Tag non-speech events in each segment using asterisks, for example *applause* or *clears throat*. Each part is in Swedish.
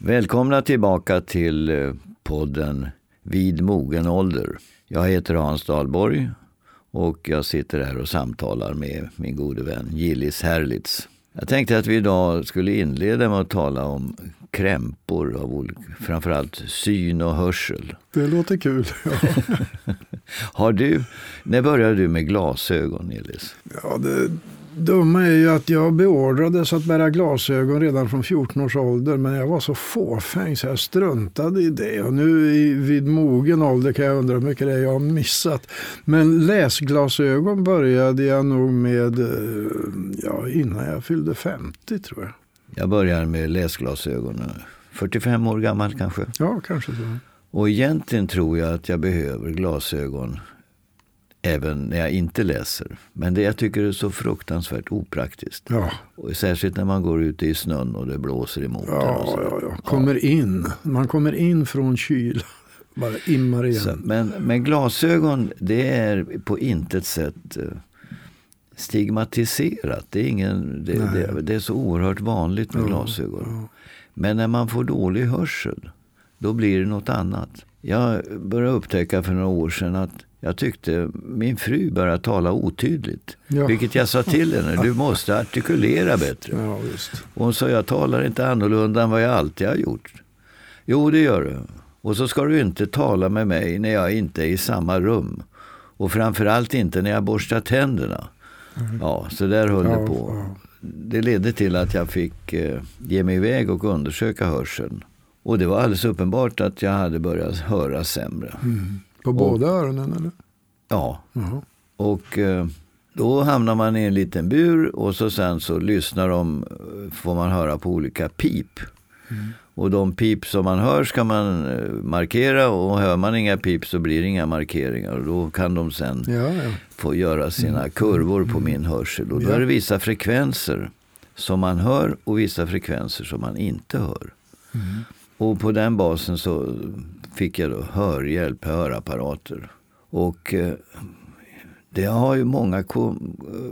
Välkomna tillbaka till eh, podden Vid mogen ålder. Jag heter Hans Dahlborg och jag sitter här och samtalar med min gode vän Gillis Herlitz. Jag tänkte att vi idag skulle inleda med att tala om krämpor av olika, framförallt syn och hörsel. Det låter kul. *laughs* Ja. Har du, när började du med glasögon, Gillis? Ja, det, dumma är ju att jag beordrades att bära glasögon redan från 14 års ålder. Men jag var så fåfäng så jag struntade i det. Och nu i, vid mogen ålder kan jag undra hur mycket det är jag har missat. Men läsglasögon började jag nog med eh, ja, innan jag fyllde 50 tror jag. Jag började med läsglasögon, 45 år gammal kanske. Ja, kanske så. Och egentligen tror jag att jag behöver glasögon även när jag inte läser. Men det jag tycker är så fruktansvärt opraktiskt. Ja. Och särskilt när man går ute i snön och det blåser emot. Ja, ja, ja. Kommer in. Man kommer in från kyl. *laughs* Bara immar igen. Så, men, men glasögon, det är på intet sätt eh, stigmatiserat. Det är, ingen, det, det, det är så oerhört vanligt med glasögon. Men när man får dålig hörsel, då blir det något annat. Jag började upptäcka för några år sedan att jag tyckte min fru började tala otydligt. Ja. Vilket jag sa till henne, du *laughs* måste artikulera bättre. Ja, Och hon sa, jag talar inte annorlunda än vad jag alltid har gjort. Jo, det gör du. Och så ska du inte tala med mig när jag inte är i samma rum. Och framförallt inte när jag borstar tänderna. Mm. Ja, så där höll ja, det på. Det ledde till att jag fick eh, ge mig iväg och undersöka hörseln. Och det var alldeles uppenbart att jag hade börjat höra sämre. Mm. På båda och, öronen eller? Ja. Uh-huh. Och eh, då hamnar man i en liten bur och så sen så lyssnar de, får man höra på olika pip. Mm. Och de pip som man hör ska man eh, markera och hör man inga pip så blir det inga markeringar. Och då kan de sen ja, ja. få göra sina mm. kurvor på mm. min hörsel. Och då är det vissa frekvenser som man hör och vissa frekvenser som man inte hör. Mm. Och på den basen så fick jag då hörhjälp, hörapparater. Och eh, det har ju många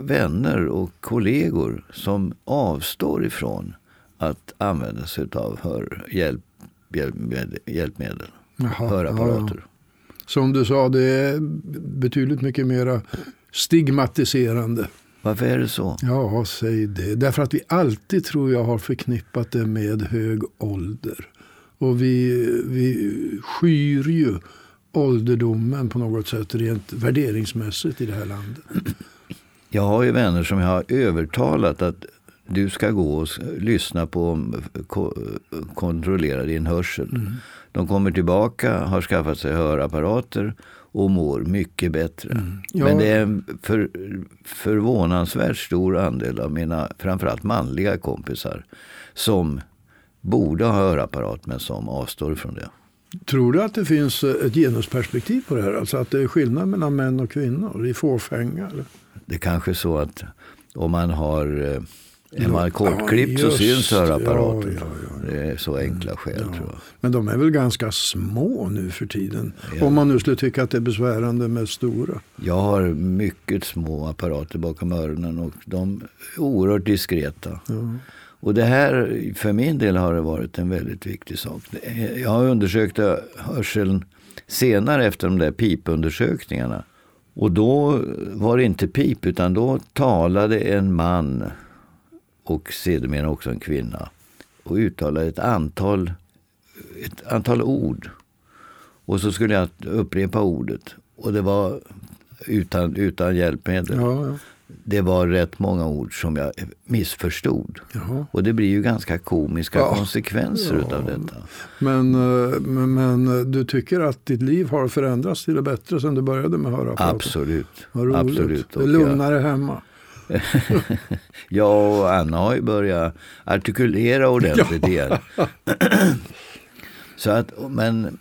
vänner och kollegor som avstår ifrån att använda sig av hörhjälp, hjälpmedel, Jaha, hörapparater. Ja. Som du sa, det är betydligt mycket mer stigmatiserande. Varför är det så? Ja, säg det. Därför att vi alltid tror jag har förknippat det med hög ålder. Och vi, vi skyr ju ålderdomen på något sätt rent värderingsmässigt i det här landet. Jag har ju vänner som jag har övertalat att du ska gå och lyssna på, kontrollera din hörsel. Mm. De kommer tillbaka, har skaffat sig hörapparater och mår mycket bättre. Mm. Ja. Men det är en för, förvånansvärt stor andel av mina framförallt manliga kompisar som borde ha hörapparat men som avstår från det. Tror du att det finns ett genusperspektiv på det här? Alltså att det är skillnad mellan män och kvinnor i fåfänga? Eller? Det är kanske så att om man har eh, är man kortklippt ja, så syns hörapparaten. Ja, ja, det är så enkla skäl tror jag. Men de är väl ganska små nu för tiden? Om man nu skulle tycka att det är besvärande med stora. Jag har mycket små apparater bakom öronen och de är oerhört diskreta. Och det här, för min del har det varit en väldigt viktig sak. Jag har undersökt hörseln senare efter de där pipundersökningarna. Och då var det inte pip, utan då talade en man och sedermera också en kvinna och uttalade ett antal, ett antal ord. Och så skulle jag upprepa ordet. Och det var utan, utan hjälpmedel. Ja, ja det var rätt många ord som jag missförstod. Jaha. Och det blir ju ganska komiska ja. konsekvenser ja. av detta. Men, eh, men, men, du tycker att ditt liv har förändrats till det bättre sen du började med hörapparater? Absolut. Absolut. Det är lugnare jag... hemma. *laughs* ja, och Anna har ju börjat artikulera ordentligt igen. *laughs* *clears throat* Så att, men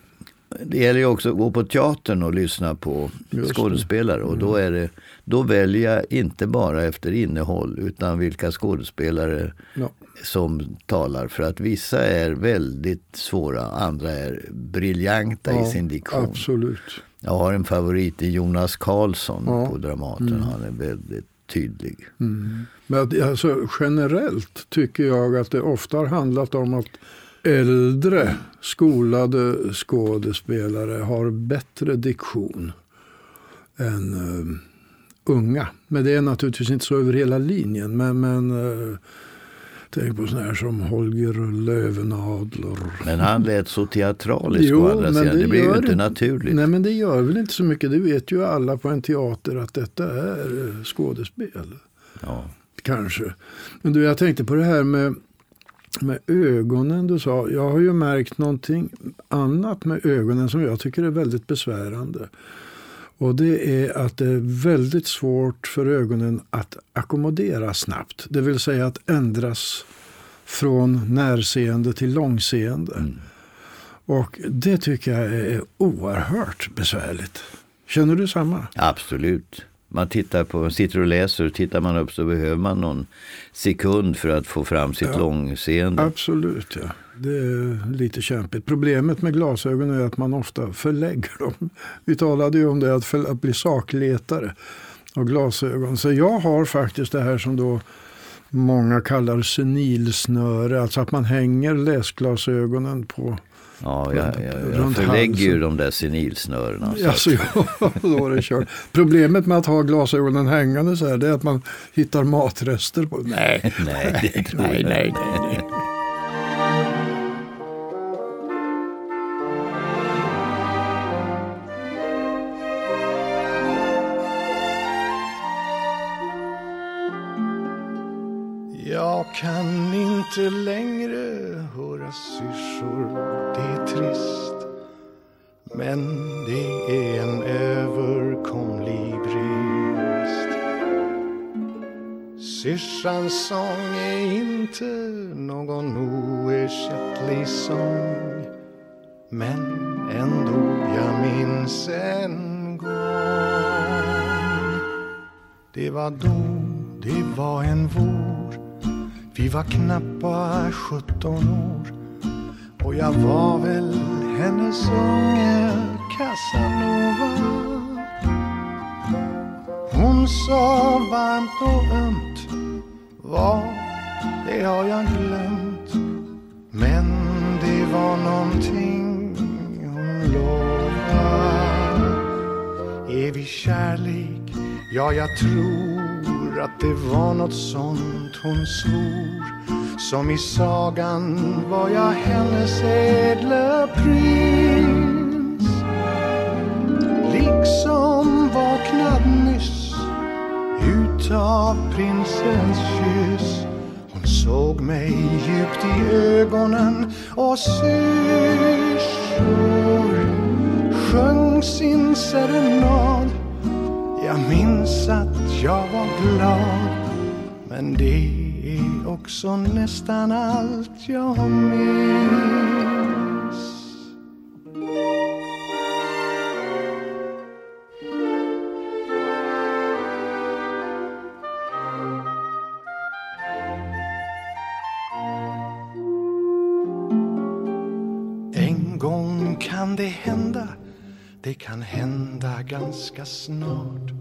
det gäller ju också att gå på teatern och lyssna på Just skådespelare. Och då, mm. är det, då väljer jag inte bara efter innehåll utan vilka skådespelare ja. som talar. För att vissa är väldigt svåra, andra är briljanta ja, i sin diktion. Absolut. Jag har en favorit i Jonas Karlsson ja. på Dramaten. Mm. Han är väldigt tydlig. Mm. Men alltså, generellt tycker jag att det ofta har handlat om att äldre skolade skådespelare har bättre diktion än uh, unga. Men det är naturligtvis inte så över hela linjen. Men, men uh, Tänk på sådana här som Holger Lövenadler. Men han lät så teatralisk jo, å andra sidan. Det, det blir ju inte naturligt. Nej men det gör väl inte så mycket. Det vet ju alla på en teater att detta är eh, skådespel. Ja. Kanske. Men du, jag tänkte på det här med, med ögonen du sa. Jag har ju märkt någonting annat med ögonen som jag tycker är väldigt besvärande. Och det är att det är väldigt svårt för ögonen att ackommodera snabbt. Det vill säga att ändras från närseende till långseende. Mm. Och det tycker jag är oerhört besvärligt. Känner du samma? Absolut. Man tittar på, sitter och läser och tittar man upp så behöver man någon sekund för att få fram sitt ja, långseende. Absolut, ja. Det är lite kämpigt. Problemet med glasögon är att man ofta förlägger dem. Vi talade ju om det, att, för, att bli sakletare av glasögon. Så jag har faktiskt det här som då många kallar senilsnöre. Alltså att man hänger läsglasögonen på Ja, jag, jag, jag förlägger ju de där senilsnörena. Så alltså, *laughs* ja, då är det kört. Problemet med att ha glasögonen hängande så här, det är att man hittar matrester. På. Nej, *laughs* *laughs* nej, nej, nej, nej, nej. Jag kan inte längre våra syrsor, det är trist. Men det är en överkomlig brist. Syrsans sång är inte någon oersättlig sång. Men ändå jag minns en gång. Det var då, det var en vår vi var knappa 17 år och jag var väl hennes unge Casanova. Hon sa varmt och ömt, vad, det har jag glömt. Men det var någonting hon lovade. Evig kärlek, ja jag tror att det var något sånt hon svor. Som i sagan var jag hennes ädle prins. Liksom vaknad nyss utav prinsens kyss. Hon såg mig djupt i ögonen och syrsor. Sjöng sin serenad jag minns att jag var glad men det är också nästan allt jag minns. Ganska snart.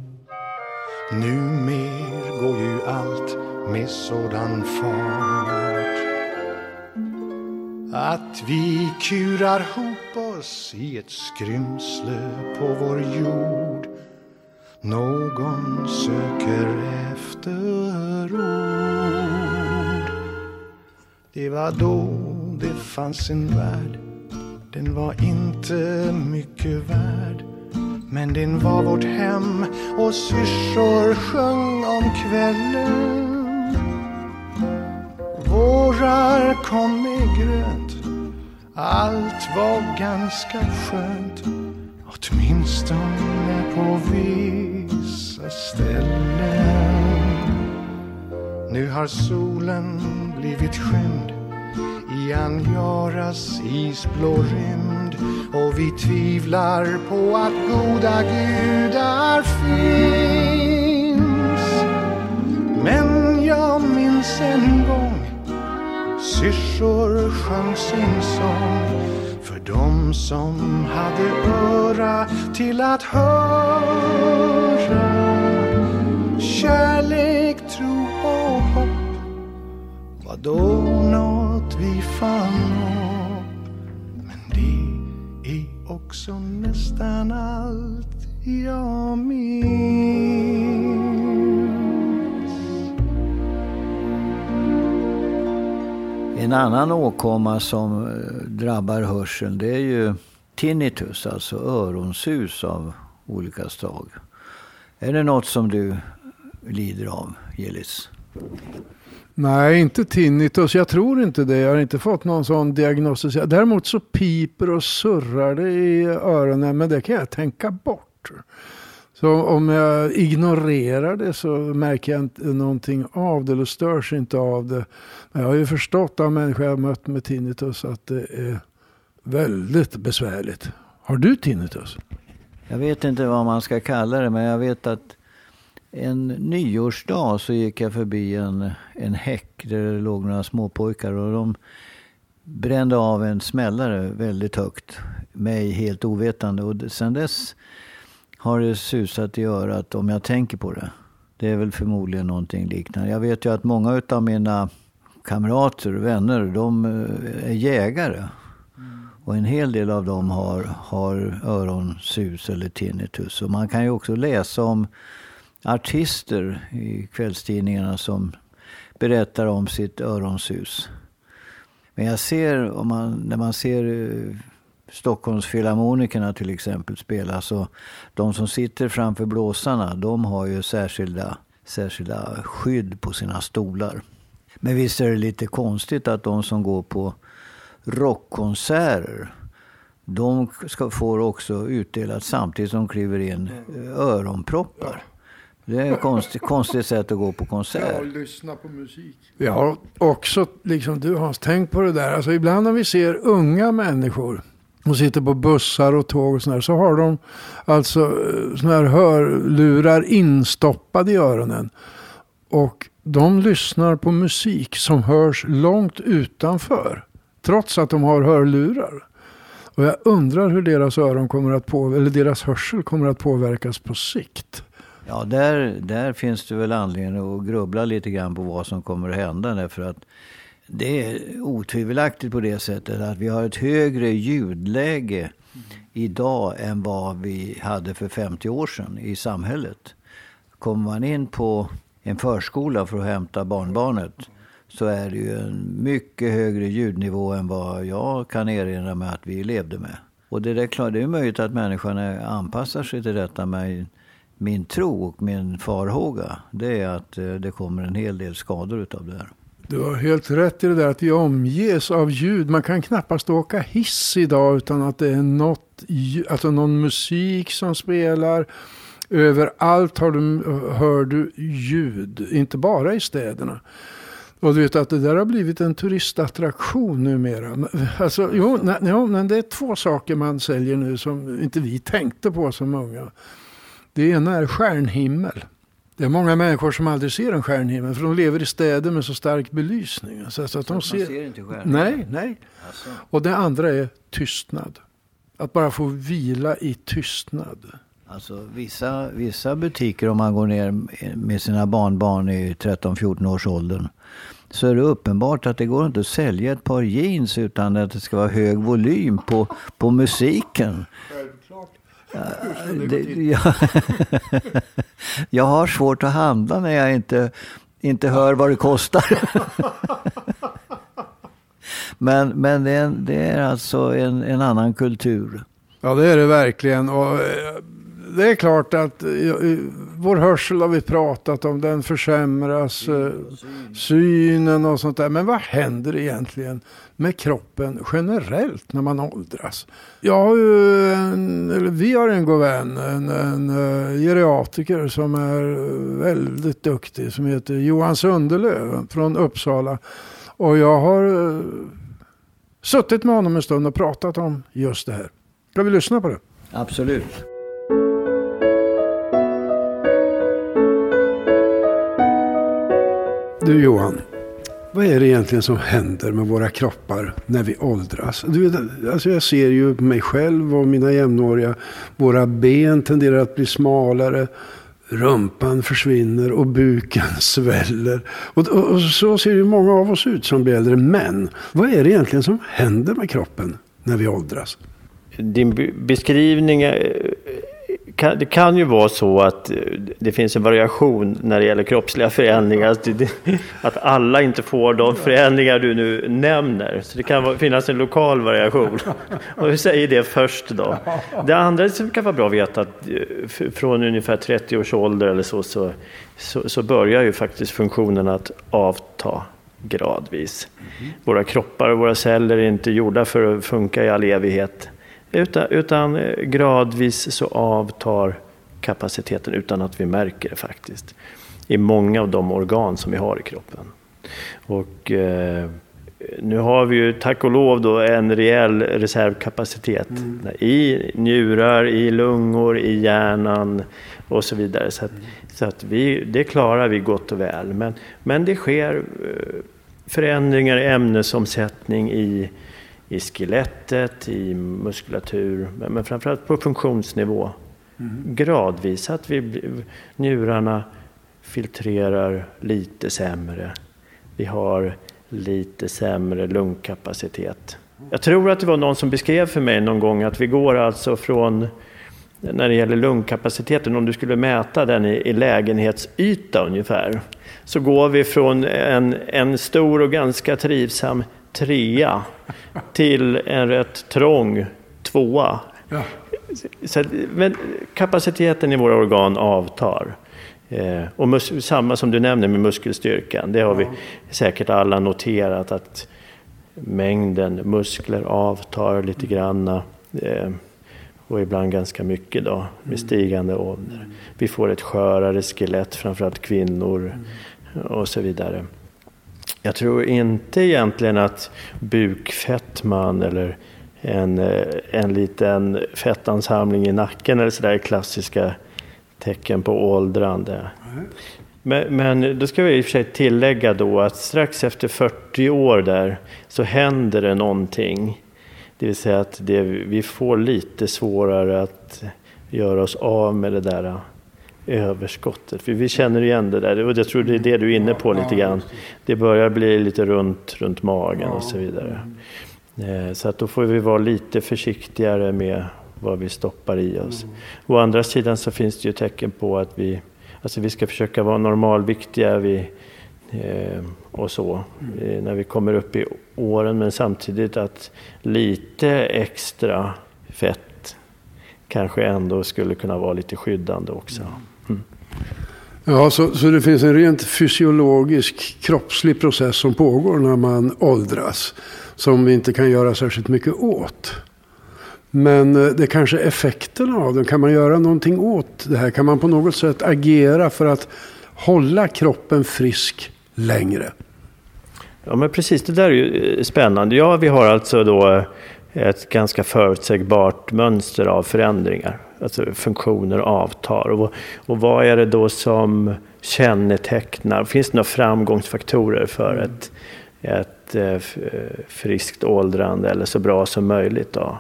Numer går ju allt med sådan fart. Att vi kurar ihop oss i ett skrymsle på vår jord. Någon söker efter ord Det var då det fanns en värld. Den var inte mycket värd men den var vårt hem och syrsor sjöng om kvällen. Vårar kom med grönt, allt var ganska skönt. Åtminstone på vissa ställen. Nu har solen blivit skymd i Anjaras isblå rymd. Och vi tvivlar på att goda gudar finns. Men jag minns en gång syrsor sjöng sin sång. För dem som hade öra till att höra kärlek, tro och hopp. Var då allt vi fann upp. Men det är också nästan allt jag minns. En annan åkomma som eh, drabbar hörseln det är ju tinnitus, alltså öronsus av olika slag. Är det något som du lider av, Gillis? Nej, inte tinnitus. Jag tror inte det. Jag har inte fått någon sån diagnos. Däremot så piper och surrar det i öronen, men det kan jag tänka bort. Så om jag ignorerar det så märker jag inte någonting av det eller störs inte av det. Men jag har ju förstått av människor jag mött med tinnitus att det är väldigt besvärligt. Har du tinnitus? Jag vet inte vad man ska kalla det, men jag vet att en nyårsdag så gick jag förbi en, en häck där det låg några småpojkar och de brände av en smällare väldigt högt. Mig helt ovetande. Och sen dess har det susat i örat om jag tänker på det. Det är väl förmodligen någonting liknande. Jag vet ju att många av mina kamrater och vänner, de eh, är jägare. Och en hel del av dem har, har öronsus eller tinnitus. Och man kan ju också läsa om artister i kvällstidningarna som berättar om sitt öronsus. Men jag ser, om man, när man ser eh, Stockholmsfilharmonikerna till exempel spela, så de som sitter framför blåsarna, de har ju särskilda, särskilda skydd på sina stolar. Men visst är det lite konstigt att de som går på rockkonserter de ska, får också utdelat samtidigt som de kliver in eh, öronproppar. Det är ett konstigt, konstigt sätt att gå på konsert. Ja, lyssna på musik. Jag har också, liksom du Hans, tänkt på det där. Alltså ibland när vi ser unga människor som sitter på bussar och tåg och sådär. Så har de alltså eh, sådana här hörlurar instoppade i öronen. Och de lyssnar på musik som hörs långt utanför. Trots att de har hörlurar. Och jag undrar hur deras öron kommer att påverkas, eller deras hörsel kommer att påverkas på sikt. Ja, där, där finns det väl anledning att grubbla lite grann på vad som kommer att hända. Därför att det är otvivelaktigt på det sättet att vi har ett högre ljudläge idag än vad vi hade för 50 år sedan i samhället. Kommer man in på en förskola för att hämta barnbarnet så är det ju en mycket högre ljudnivå än vad jag kan erinra mig att vi levde med. Och det är, klart, det är möjligt att människan anpassar sig till detta med min tro och min farhåga. Det är att eh, det kommer en hel del skador utav det här. Du har helt rätt i det där att vi omges av ljud. Man kan knappast åka hiss idag utan att det är något, alltså någon musik som spelar. Överallt har du, hör du ljud, inte bara i städerna. Och du vet att det där har blivit en turistattraktion numera. Alltså, jo, nej, jo, men det är två saker man säljer nu som inte vi tänkte på som unga. Det ena är stjärnhimmel. Det är många människor som aldrig ser en stjärnhimmel för de lever i städer med så stark belysning. Så, så att de ser... ser inte stjärnhimmel? Nej, nej. Alltså. Och det andra är tystnad. Att bara få vila i tystnad. Alltså vissa, vissa butiker om man går ner med sina barnbarn i 13-14 års åldern så är det uppenbart att det går inte att sälja ett par jeans utan att det ska vara hög volym på, på musiken. Det, jag, *laughs* jag har svårt att handla när jag inte, inte hör vad det kostar. *laughs* men men det, är, det är alltså en, en annan kultur. Ja, det är det verkligen. Och eh, det är klart att vår hörsel har vi pratat om, den försämras, eh, synen och sånt där. Men vad händer egentligen med kroppen generellt när man åldras? Jag har ju en, eller vi har en god vän, en, en uh, geriatriker som är väldigt duktig, som heter Johan Sundelöv från Uppsala. Och jag har uh, suttit med honom en stund och pratat om just det här. Ska vi lyssna på det? Absolut. Du Johan, vad är det egentligen som händer med våra kroppar när vi åldras? Du vet, alltså jag ser ju mig själv och mina jämnåriga. Våra ben tenderar att bli smalare. Rumpan försvinner och buken *laughs* sväller. Och, och, och, så ser ju många av oss ut som blir äldre. Men vad är det egentligen som händer med kroppen när vi åldras? din beskrivning kan, det kan ju vara så att eh, det finns en variation när det gäller kroppsliga förändringar. Att, det, att alla inte får de förändringar du nu nämner. Så det kan finnas en lokal variation. *laughs* Och vi säger det först då. Det andra som kan vara bra att veta att eh, från ungefär 30 års ålder eller så, så, så, så börjar ju faktiskt funktionen att avta gradvis. Våra kroppar och våra celler är inte gjorda för att funka i all evighet. Utan, utan eh, gradvis så avtar kapaciteten utan att vi märker det faktiskt. I många av de organ som vi har i kroppen. Och eh, nu har vi ju tack och lov då en rejäl reservkapacitet. Mm. I njurar, i lungor, i hjärnan och så vidare. Så att, mm. så att vi, det klarar vi gott och väl. Men, men det sker eh, förändringar i ämnesomsättning i i skelettet, i muskulatur, men framförallt på funktionsnivå. Mm. Gradvis att vi, njurarna filtrerar lite sämre. Vi har lite sämre lungkapacitet. Jag tror att det var någon som beskrev för mig någon gång att vi går alltså från, när det gäller lungkapaciteten, om du skulle mäta den i, i lägenhetsyta ungefär, så går vi från en, en stor och ganska trivsam trea till en rätt trång tvåa. Ja. Så, men kapaciteten i våra organ avtar. Eh, och samma som du nämner med muskelstyrkan. Det har ja. vi säkert alla noterat att mängden muskler avtar lite grann. Eh, och ibland ganska mycket då med mm. stigande ålder. Vi får ett skörare skelett, framförallt kvinnor mm. och så vidare. Jag tror inte egentligen att bukfettman eller en, eh, en liten fettansamling i nacken eller sådär klassiska tecken på åldrande. Men, men då ska vi i och för sig tillägga då att strax efter 40 år där så händer det någonting. Det vill säga att det, vi får lite svårare att göra oss av med det där överskottet. För vi känner igen det där och jag tror det är det du är inne på lite grann. Det börjar bli lite runt, runt magen och så vidare. Eh, så att då får vi vara lite försiktigare med vad vi stoppar i oss. Mm. Å andra sidan så finns det ju tecken på att vi, alltså vi ska försöka vara normalviktiga vi, eh, och så eh, när vi kommer upp i åren men samtidigt att lite extra fett kanske ändå skulle kunna vara lite skyddande också. Ja, så, så det finns en rent fysiologisk kroppslig process som pågår när man åldras. Som vi inte kan göra särskilt mycket åt. Men eh, det kanske är effekterna av den. Kan man göra någonting åt det här? Kan man på något sätt agera för att hålla kroppen frisk längre? Ja men precis, det där är ju eh, spännande. Ja, vi har alltså då eh, ett ganska förutsägbart mönster av förändringar. Alltså funktioner avtar. Och, och vad är det då som kännetecknar? Finns det några framgångsfaktorer för mm. ett, ett eh, friskt åldrande eller så bra som möjligt? Då?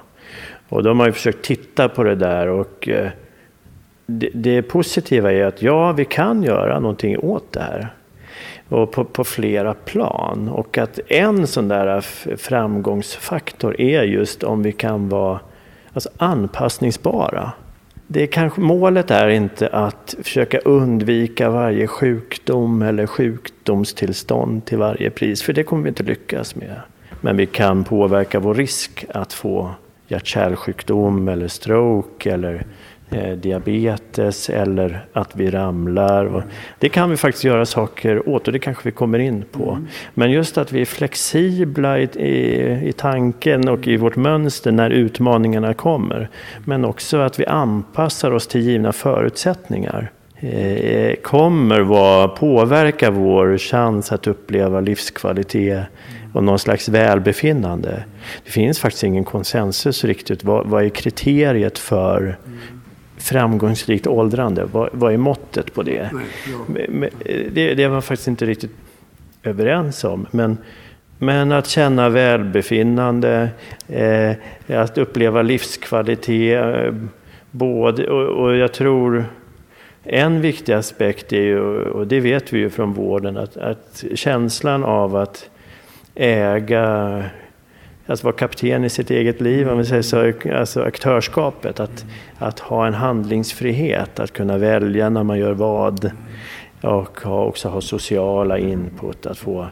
Och då har man ju försökt titta på det där och eh, det, det positiva är att ja, vi kan göra någonting åt det här och på, på, flera plan. Och att en sån där framgångsfaktor är just om vi kan vara alltså anpassningsbara. Det är kanske, målet är inte att försöka undvika varje sjukdom eller sjukdomstillstånd till varje pris, för det kommer vi inte lyckas med. Men vi kan påverka vår risk att få hjärt-kärlsjukdom eller stroke eller diabetes eller att vi ramlar. Det kan vi faktiskt göra saker åt och det kanske vi kommer in på. Mm. Men just att vi är flexibla i, i, i, tanken och i vårt mönster när utmaningarna kommer. Men också att vi anpassar oss till givna förutsättningar eh, kommer vara, påverka vår chans att uppleva livskvalitet och någon slags välbefinnande. Det finns faktiskt ingen konsensus riktigt. Vad, vad är kriteriet för framgångsrikt åldrande? Vad, vad är måttet på det? Nej, det? Det var faktiskt inte riktigt överens om. Men, men att känna välbefinnande, eh, att uppleva livskvalitet. Eh, både, och, och, jag tror en viktig aspekt är ju, och det vet vi ju från vården, att, att känslan av att äga alltså vara kapten i sitt eget liv, om vi säger så, alltså aktörskapet, att, att ha en handlingsfrihet, att kunna välja när man gör vad och ha, också ha sociala input, att få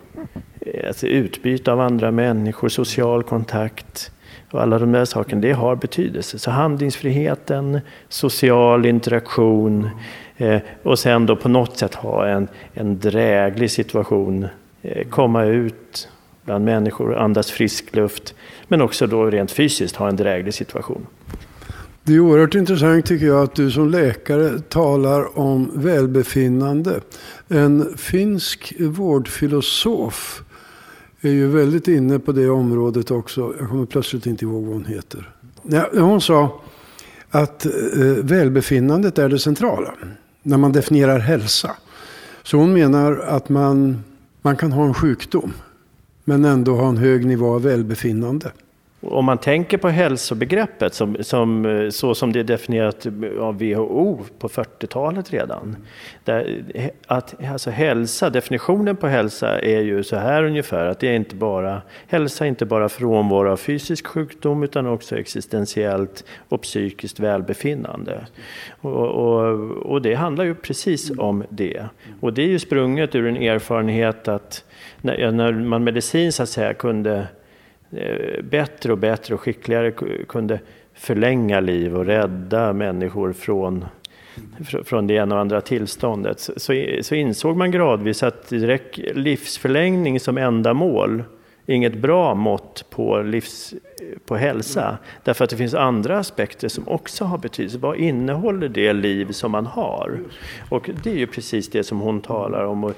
eh, alltså, utbyte av andra människor, social kontakt och alla de där sakerna, det har betydelse. Så handlingsfriheten, social interaktion eh, och sen då på något sätt ha en, en dräglig situation, eh, komma ut bland människor, andas frisk luft, men också då rent fysiskt ha en dräglig situation. Det är oerhört intressant tycker jag att du som läkare talar om välbefinnande. En finsk vårdfilosof är ju väldigt inne på det området också. Jag kommer plötsligt inte ihåg vad hon heter. hon sa att eh, välbefinnandet är det centrala när man definierar hälsa. Så hon menar att man, man kan ha en sjukdom men ändå ha en hög nivå av välbefinnande. Om man tänker på hälsobegreppet som, som, eh, så som det är definierat av WHO på 40-talet redan. Där, eh, att, alltså hälsa, definitionen på hälsa är ju så här ungefär att det är inte bara, hälsa är inte bara frånvaro av fysisk sjukdom utan också existentiellt och psykiskt välbefinnande. Och, och, och det handlar ju precis om det. Och det är ju sprunget ur en erfarenhet att när, när man medicinskt så att säga kunde Eh, bättre och bättre och skickligare kunde förlänga liv och rädda människor från, från det ena och andra tillståndet så, så insåg man gradvis att direkt livsförlängning som enda mål inget bra mått på, livs, på hälsa. Därför att det finns andra aspekter som också har betydelse. Vad innehåller det liv som man har? Och det är ju precis det som hon talar om och,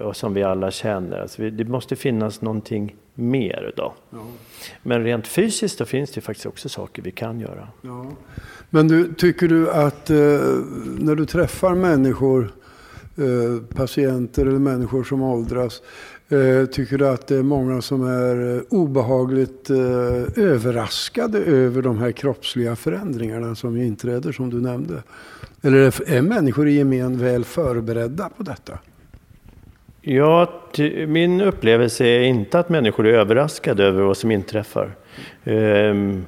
och som vi alla känner. Alltså det måste finnas någonting mer då. Ja. Men rent fysiskt då finns det faktiskt också saker vi kan göra. Ja. Men du, tycker du att eh, när du träffar människor, eh, patienter eller människor som åldras, eh, tycker du att det är många som är eh, obehagligt eh, överraskade över de här kroppsliga förändringarna som inträder som du nämnde? Eller är människor i gemen väl förberedda på detta? Ja, min upplevelse är inte att människor är överraskade över vad som inträffar. Ehm,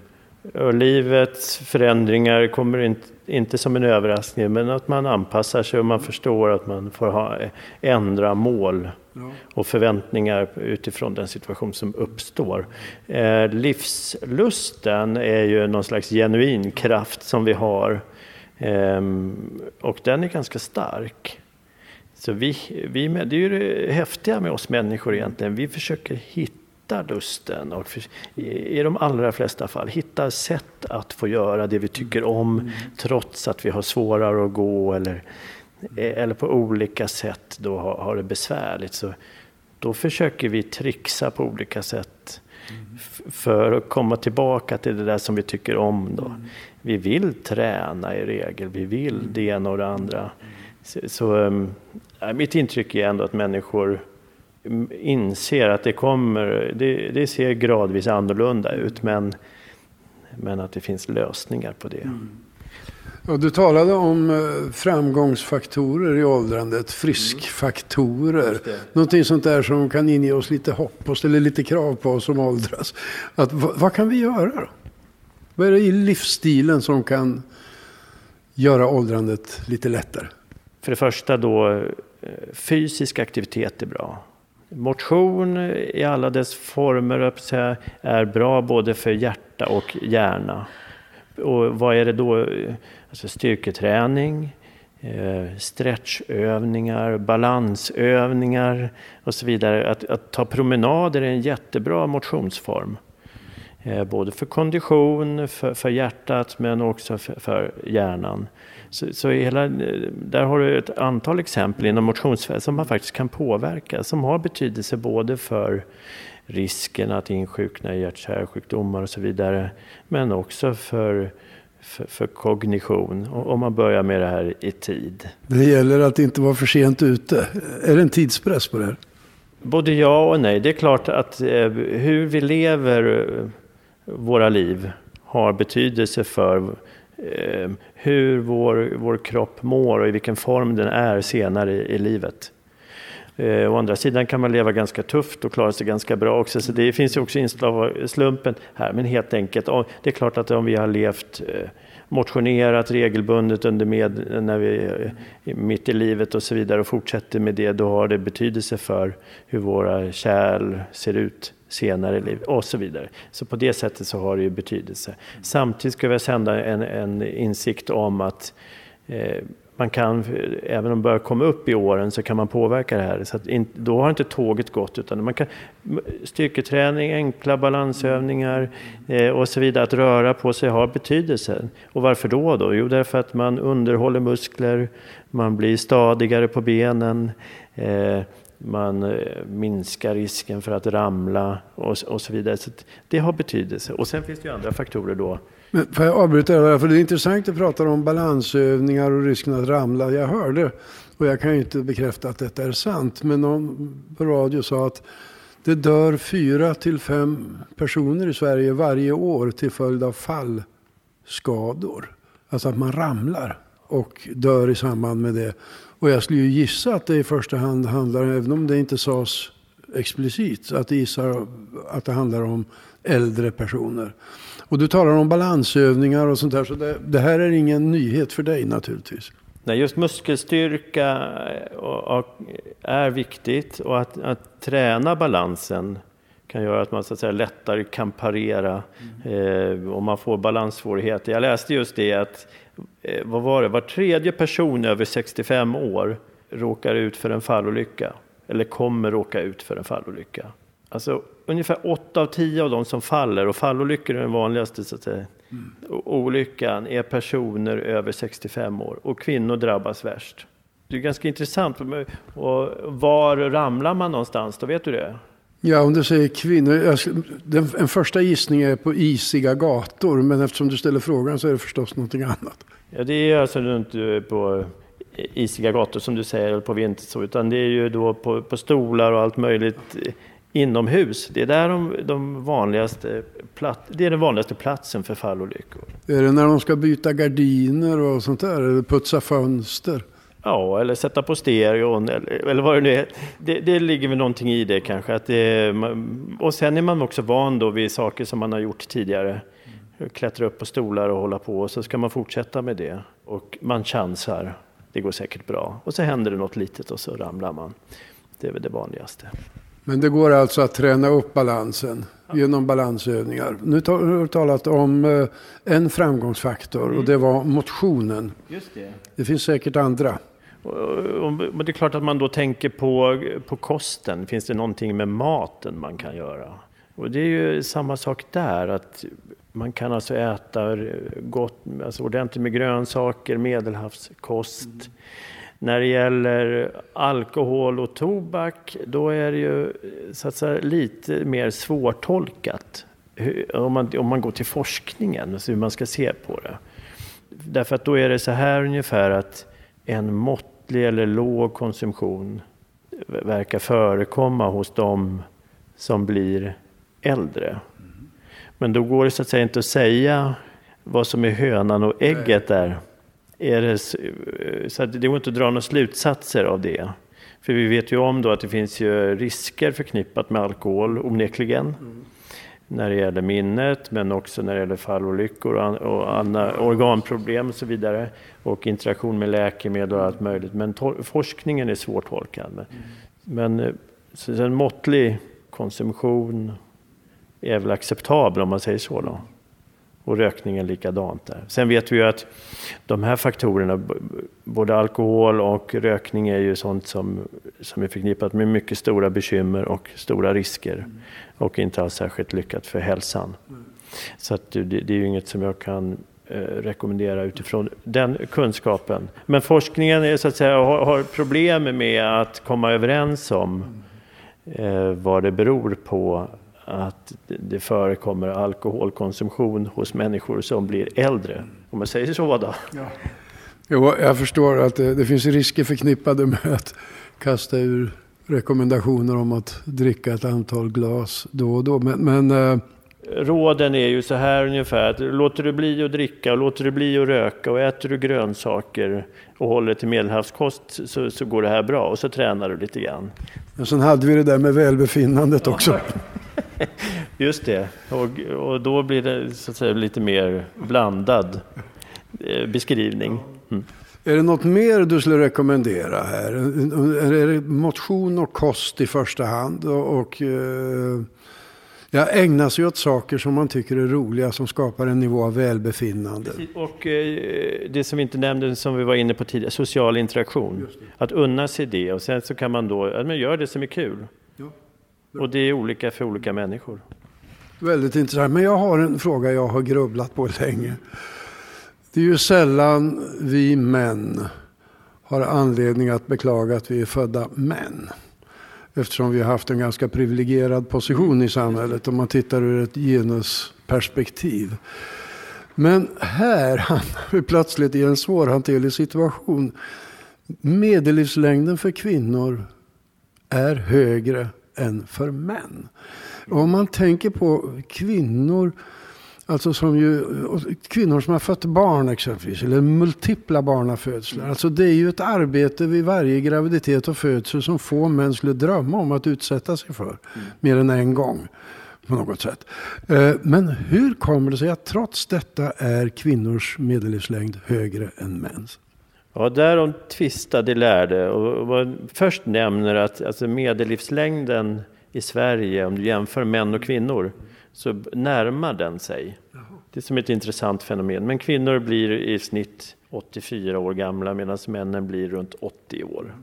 och livets förändringar kommer inte, inte som en överraskning, men att man anpassar sig och man förstår att man får ha, ändra mål och förväntningar utifrån den situation som uppstår. Eh, livslusten är ju någon slags genuin kraft som vi har eh, och den är ganska stark. Så vi, vi, det är ju det häftiga med oss människor egentligen. Vi försöker hitta lusten och för, i, de allra flesta fall hitta sätt att få göra det vi tycker om mm. trots att vi har svårare att gå eller, eller på olika sätt då har, har det besvärligt. Så då försöker vi trixa på olika sätt mm. för att komma tillbaka till det där som vi tycker om. Då. Mm. Vi vill träna i regel, vi vill det ena och det andra. Så, så um, mitt intryck är ändå att människor inser att det kommer, det, det ser gradvis annorlunda ut men, men att det finns lösningar på det. Mm. Ja, du talade om eh, framgångsfaktorer i åldrandet, friskfaktorer. Mm. Någonting sånt där som kan inge oss lite hopp och ställa lite krav på oss som åldras. Att, vad, vad kan vi göra då? Vad är det i livsstilen som kan göra åldrandet lite lättare? För det första då, Eh, fysisk aktivitet är bra. Motion i alla dess former är bra både för hjärta och hjärna. Och vad är det då? Alltså styrketräning, eh, stretchövningar, balansövningar och så vidare. Att, att ta promenader är en jättebra motionsform. Eh, både för kondition, för, för hjärtat men också för, för hjärnan. Så, så hela, där har du ett antal exempel inom motionsfält som man faktiskt kan påverka, som har betydelse både för risken att insjukna i hjärt-kärlsjukdomar och så vidare, men också för för, för, kognition, om man börjar med det här i tid. Det gäller att inte vara för sent ute. Är det en tidspress på det här? Både ja och nej. Det är klart att eh, hur vi lever våra liv har betydelse för eh, hur vår, vår kropp mår och i vilken form den är senare i, i livet. Eh, å andra sidan kan man leva ganska tufft och klara sig ganska bra också. Så det finns ju också inslag av slumpen här. Men helt enkelt, det är klart att om vi har levt eh, motionerat regelbundet under med, när vi är mitt i livet och så vidare och fortsätter med det, då har det betydelse för hur våra kärl ser ut senare i livet och så vidare. Så på det sättet så har det ju betydelse. Samtidigt ska vi sända en, en insikt om att eh, man kan, även om man börjar komma upp i åren så kan man påverka det här. Så att in, då har inte tåget gått utan man kan styrketräning, enkla balansövningar eh, och så vidare. Att röra på sig har betydelse. Och varför då? då? Jo, därför att man underhåller muskler, man blir stadigare på benen, eh, man eh, minskar risken för att ramla och, och så vidare. Så det har betydelse. Och sen finns det ju andra faktorer då men får jag avbryta det För det är intressant att prata om balansövningar och risken att ramla. Jag hörde, och jag kan ju inte bekräfta att detta är sant, men någon på radio sa att det dör fyra till fem personer i Sverige varje år till följd av fallskador. Alltså att man ramlar och dör i samband med det. Och jag skulle ju gissa att det i första hand handlar, även om det inte sades explicit, att det gissar att det handlar om äldre personer. Och du talar om balansövningar och sånt där, så det, det här är ingen nyhet för dig naturligtvis. Nej, just muskelstyrka är viktigt och att, att träna balansen kan göra att man så att säga, lättare kan parera mm. eh, om man får balanssvårigheter. Jag läste just det att eh, vad var det, var tredje person över 65 år råkar ut för en fallolycka eller kommer råka ut för en fallolycka. Alltså ungefär 8 av 10 av de som faller, och fallolyckor är den vanligaste så att säga, mm. olyckan, är personer över 65 år och kvinnor drabbas värst. Det är ganska intressant. Och var ramlar man någonstans? Då vet du det? Ja, om du säger kvinnor. Den, en första gissning är på isiga gator, men eftersom du ställer frågan så är det förstås någonting annat. Ja, det är alltså inte på isiga gator som du säger, eller på vinter, utan det är ju då på, på stolar och allt möjligt inomhus. Det är där de, de vanligaste platt, det är den vanligaste platsen för fallolyckor. Är det när de ska byta gardiner och sånt där? Eller putsa fönster? Ja, eller sätta på stereon eller, eller vad det nu är. Det, det ligger väl någonting i det kanske. Att det, och sen är man också van då vid saker som man har gjort tidigare. Klättra upp på stolar och hålla på och så ska man fortsätta med det. Och man chansar. Det går säkert bra. Och så händer det något litet och så ramlar man. Det är väl det vanligaste. Men det går alltså att träna upp balansen genom balansövningar. Nu har du talat om eh, en framgångsfaktor mm. och det var motionen. Just det. det finns säkert andra. Men det är klart att man då tänker på, på kosten. Finns det någonting med maten man kan göra? Och det är ju samma sak där. att Man kan alltså äta gott, alltså ordentligt med grönsaker, medelhavskost. Mm. När det gäller alkohol och tobak, då är det ju så att säga, lite mer svårtolkat. Om man, om man går till forskningen, alltså hur man ska se på det. Därför att då är det så här ungefär att en måttlig eller låg konsumtion verkar förekomma hos dem som blir äldre. Men då går det så att säga inte att säga vad som är hönan och ägget där är det, så att det går inte att dra några slutsatser av det. För vi vet ju om då att det finns ju risker förknippat med alkohol onekligen. Mm. När det gäller minnet men också när det gäller fallolyckor och, och andra organproblem och så vidare. Och interaktion med läkemedel och allt möjligt. Men forskningen är svårtolkad. Mm. Men eh, så en måttlig konsumtion är väl acceptabel om man säger så då och rökningen likadant där. Sen vet vi ju att de här faktorerna, både alkohol och rökning är ju sånt som, som är förknippat med mycket stora bekymmer och stora risker mm. och inte alls särskilt lyckat för hälsan. Mm. Så att det, det, är ju inget som jag kan eh, rekommendera utifrån den kunskapen. Men forskningen är, så att säga, har, har problem med att komma överens om eh, vad det beror på att det förekommer alkoholkonsumtion hos människor som blir äldre. Om man säger så då. Ja. Jo, jag förstår att det, det finns risker förknippade med att kasta ur rekommendationer om att dricka ett antal glas då och då. Men, men eh, råden är ju så här ungefär. Att låter du bli att dricka och låter du bli att röka och äter du grönsaker och håller till medelhavskost så, så går det här bra och så tränar du lite grann. Och sen hade vi det där med välbefinnandet också. *laughs* Just det, och, och då blir det så att säga lite mer blandad eh, beskrivning. Mm. Är det något mer du skulle rekommendera här? Är det motion och kost i första hand? Och, och eh, ja, ägna sig åt saker som man tycker är roliga, som skapar en nivå av välbefinnande. Och eh, det som vi inte nämnde, som vi var inne på tidigare, social interaktion. Att unna sig det och sen så kan man då, ja, men gör det som är kul. Ja. Och det är olika för olika människor. Väldigt intressant. Men jag har en fråga jag har grubblat på länge. Det är ju sällan vi män har anledning att beklaga att vi är födda män. Eftersom vi har haft en ganska privilegierad position i samhället om man tittar ur ett genusperspektiv. Men här *laughs* hamnar vi plötsligt i en svårhanterlig situation. Medellivslängden för kvinnor är högre än för män. Om man tänker på kvinnor Alltså som ju, kvinnor som har fött barn exempelvis, eller multipla barnafödslar. Alltså det är ju ett arbete vid varje graviditet och födsel som få män skulle drömma om att utsätta sig för. Mm. Mer än en gång på något sätt. Eh, men hur kommer det sig att trots detta är kvinnors medellivslängd högre än mäns? Ja, därom tvistade lärde. Och först nämner att alltså medellivslängden i Sverige, om du jämför män och kvinnor, så närmar den sig. Det är som ett intressant fenomen. Men kvinnor blir i snitt 84 år gamla medan männen blir runt 80 år.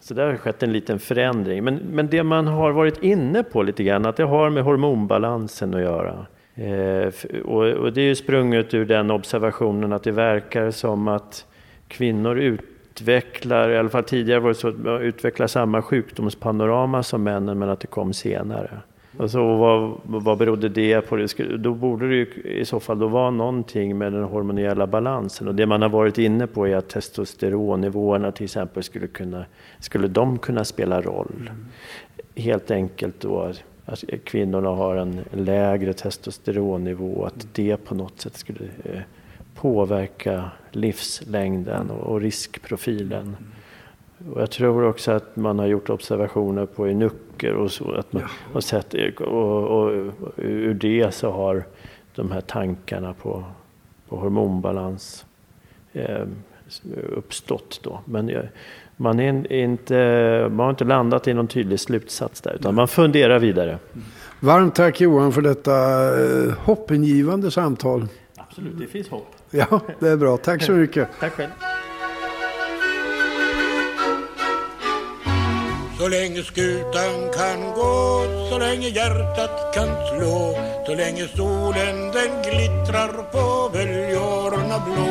Så där har skett en liten förändring. Men, men det man har varit inne på lite grann, att det har med hormonbalansen att göra. Eh, och, och, det är ju sprunget ur den observationen att det verkar som att kvinnor utvecklar, i alla fall tidigare var det så, utvecklar samma sjukdomspanorama som männen men att det kom senare. Alltså, vad, vad berodde det på? Då borde det ju i så fall då vara någonting med den hormoniella balansen. Och det man har varit inne på är att testosteronnivåerna till exempel skulle kunna, skulle de kunna spela roll. Helt enkelt då att kvinnorna har en lägre testosteronnivå, att det på något sätt skulle eh, påverka livslängden och riskprofilen. Och jag tror också att man har gjort observationer på enucker och så. Att man har sett, och, och, och ur det så har de här tankarna på, på hormonbalans eh, uppstått. Då. Men man, är inte, man har inte landat i någon tydlig slutsats där, utan man funderar vidare. Varmt tack Johan för detta eh, hoppingivande samtal. Absolut, det finns hopp. Ja, det är bra. Tack så mycket. tack själv. Så länge skutan kan gå, så länge hjärtat kan slå Så länge solen den glittrar på böljorna blå.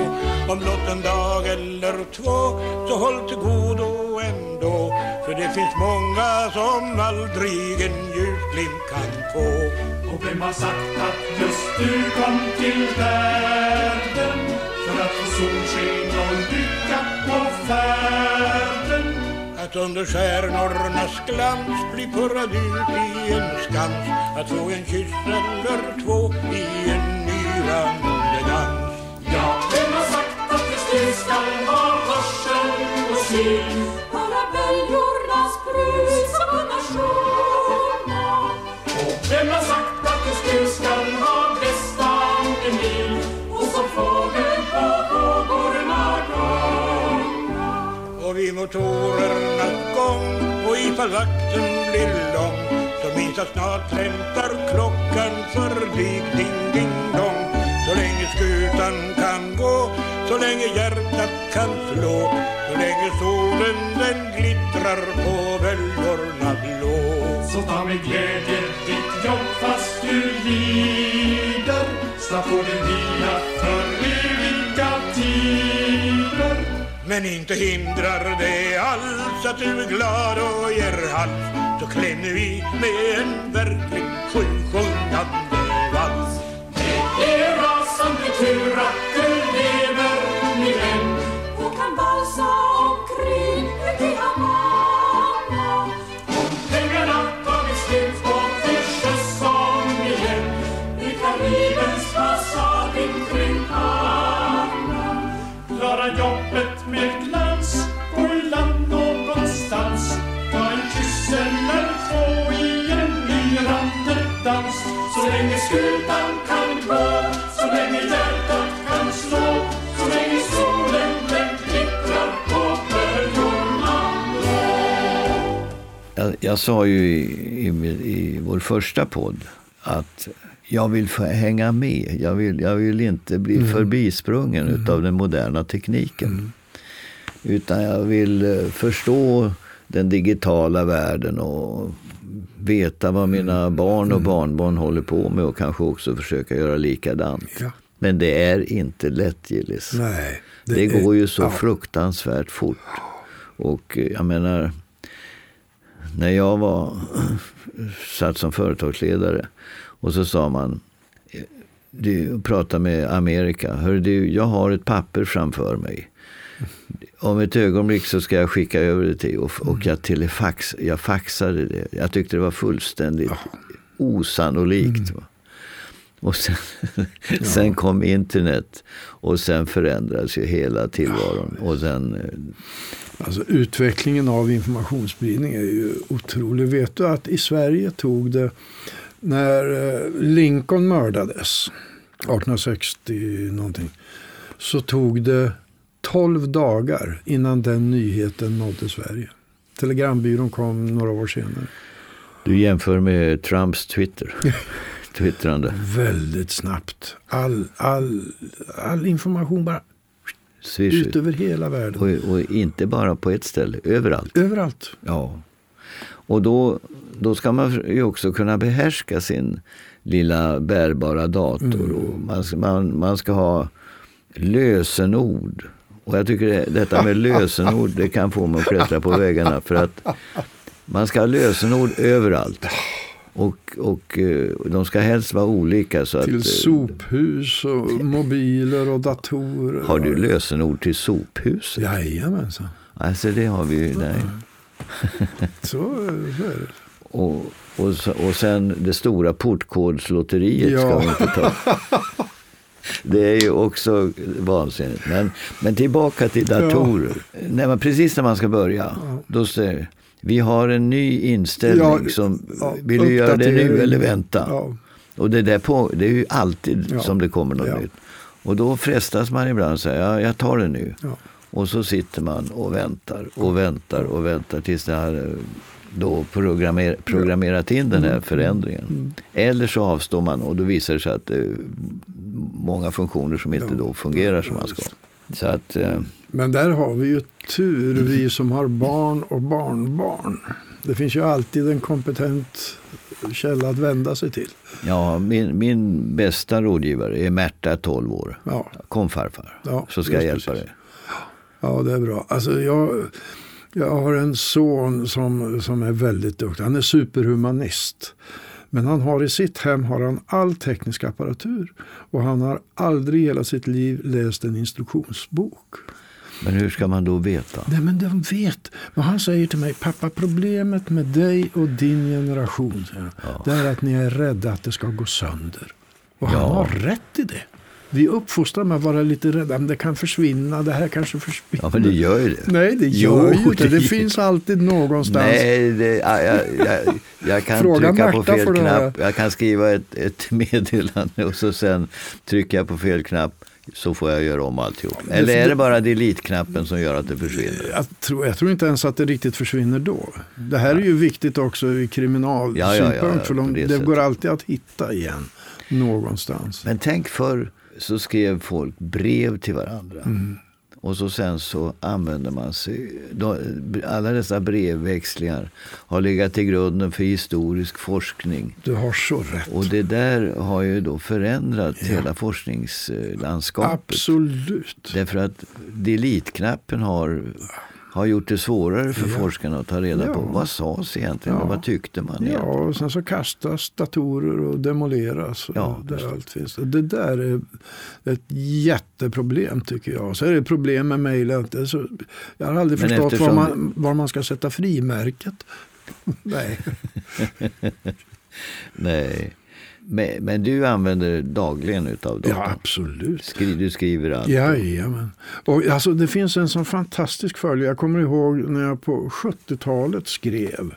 Om blott en dag eller två, så håll till godo ändå För det finns många som aldrig en ljusglimt kan få. Och vem har sagt att just du kom till världen? För att få solsken och lycka på färden att under stjärnornas glans bli purrad ut i en skans. Att få en kyss eller två i en myrande dans. Ja, vem har sagt att det du skall ha hörsel och syn? Höra böljornas brus och annars sjunga Och vem har sagt I motorernas gång. Och ifall vakten blir lång så minns jag snart hämtar klockan för dig ding ding dong. Så länge skutan kan gå, så länge hjärtat kan slå Så länge solen den glittrar på vällorna blå Så ta med glädje ditt jobb fast du lider Snart får du vila Men inte hindrar det alls att du är glad och ger hals Så nu i med en verklig sju Jag sa ju i, i, i vår första podd att jag vill hänga med. Jag vill, jag vill inte bli Mm. förbisprungen utav den moderna tekniken. Utan jag vill eh, förstå den digitala världen och veta vad mina barn och barnbarn håller på med och kanske också försöka göra likadant. Ja. Men det är inte lätt Gillis. Nej. Det, är- går ju så ja. fruktansvärt fort. Och eh, jag menar, när jag var *clears throat* satt som företagsledare och så sa man, du pratar med Amerika, hör du, jag har ett papper framför mig. Om ett ögonblick så ska jag skicka över det till och, och jag, telefax, jag faxade det. Jag tyckte det var fullständigt osannolikt. Va? Och sen, *laughs* sen kom internet och sen förändrades ju hela tillvaron. Och sen, eh, Alltså, utvecklingen av informationsspridning är ju otrolig. Vet du att i Sverige tog det, när eh, Lincoln mördades, 1860 någonting, så tog det 12 dagar innan den nyheten nådde Sverige. Telegrambyrån kom några år senare. du jämför med Trumps Twitter. *laughs* Twittrande. Väldigt snabbt. All, all, all information bara Swish. ut över hela världen. Och, och inte bara på ett ställe, överallt. Överallt. Ja. Och då, då ska man ju också kunna behärska sin lilla bärbara dator. Och man, man, man ska ha lösenord. Och jag tycker det, detta med *laughs* lösenord det kan få mig att klättra på väggarna. För att man ska ha lösenord överallt. Och, och eh, de ska helst vara olika. Så att, Till eh, sophus och mobiler och datorer. har du lösenord till sophuset? Jajamensan. Alltså det har vi ju. Nej. *laughs* Så, så är det. Och, och, och sen det stora portkodslotteriet ska Ja. vi inte ta. *laughs* Det är ju också vansinnigt. Men, men tillbaka till datorer. När man, precis när man ska börja, då säger vi har en ny inställning. Ja, som, ja, vill du göra det nu eller vänta? Ja. Och det, där på, det är ju alltid som det kommer något nytt. Och då frestas man ibland att säga, ja, jag tar det nu. Och så sitter man och väntar och väntar och väntar tills det har eh, då programmer, programmerat in den Mm. här förändringen. Eller så avstår man och då visar det sig att det är många funktioner som inte då fungerar som man ska. Så att, eh, Men där har vi ju tur, vi som har barn och barnbarn. Det finns ju alltid en kompetent källa att vända sig till. ja, min, min bästa rådgivare är Märta, 12 år. Ja, Kom farfar, Ja, så ska jag hjälpa precis. dig. ja det är bra. Alltså jag, jag har en son som, som är väldigt duktig. Han är superhumanist. Men han har i sitt hem har han all teknisk apparatur. Och han har aldrig i hela sitt liv läst en instruktionsbok. Men hur ska man då veta? Nej men de vet. Men han säger till mig, pappa problemet med dig och din generation han, det är att ni är rädda att det ska gå sönder. Och han Ja. har rätt i det. Vi uppfostrar med att vara lite rädda, men det kan försvinna, det här kanske försvinner. Ja, men det gör ju det. Nej, det Jo, gör ju inte. det Det finns alltid någonstans. Nej, det, jag, jag, jag, kan Fråga trycka på Märta fel knapp. Jag kan skriva ett, ett meddelande och så sen trycker jag på fel knapp så får jag göra om alltihop. Eller är det bara delete-knappen som gör att det försvinner? Jag tror, jag tror inte ens att det riktigt försvinner då. Det här är ju viktigt också i kriminalsynpunkt. Ja, ja, för på de, det det, går alltid att hitta igen någonstans. Men tänk förr så skrev folk brev till varandra. Mm. Och så sen så använder man sig, alla dessa brevväxlingar har legat till grunden för historisk forskning. Du har så rätt. Och det där har ju då förändrat hela forskningslandskapet. Absolut. Därför att delete-knappen har, har gjort det svårare för forskarna att ta reda Ja. på vad sades egentligen Ja. och vad tyckte man Ja, och sen så kastas datorer och demoleras. Och Ja, där allt finns. Det där är ett jätteproblem tycker jag. Så är det problem med mejl. att det är så- Jag har aldrig Men förstått var man, var man ska sätta frimärket. *laughs* Nej. Nej. Men, men du använder dagligen utav datorn? Ja, absolut. Skri, du skriver allt? Jajamän. Och alltså, det finns en sån fantastisk följd. Jag kommer ihåg när jag på 70-talet skrev.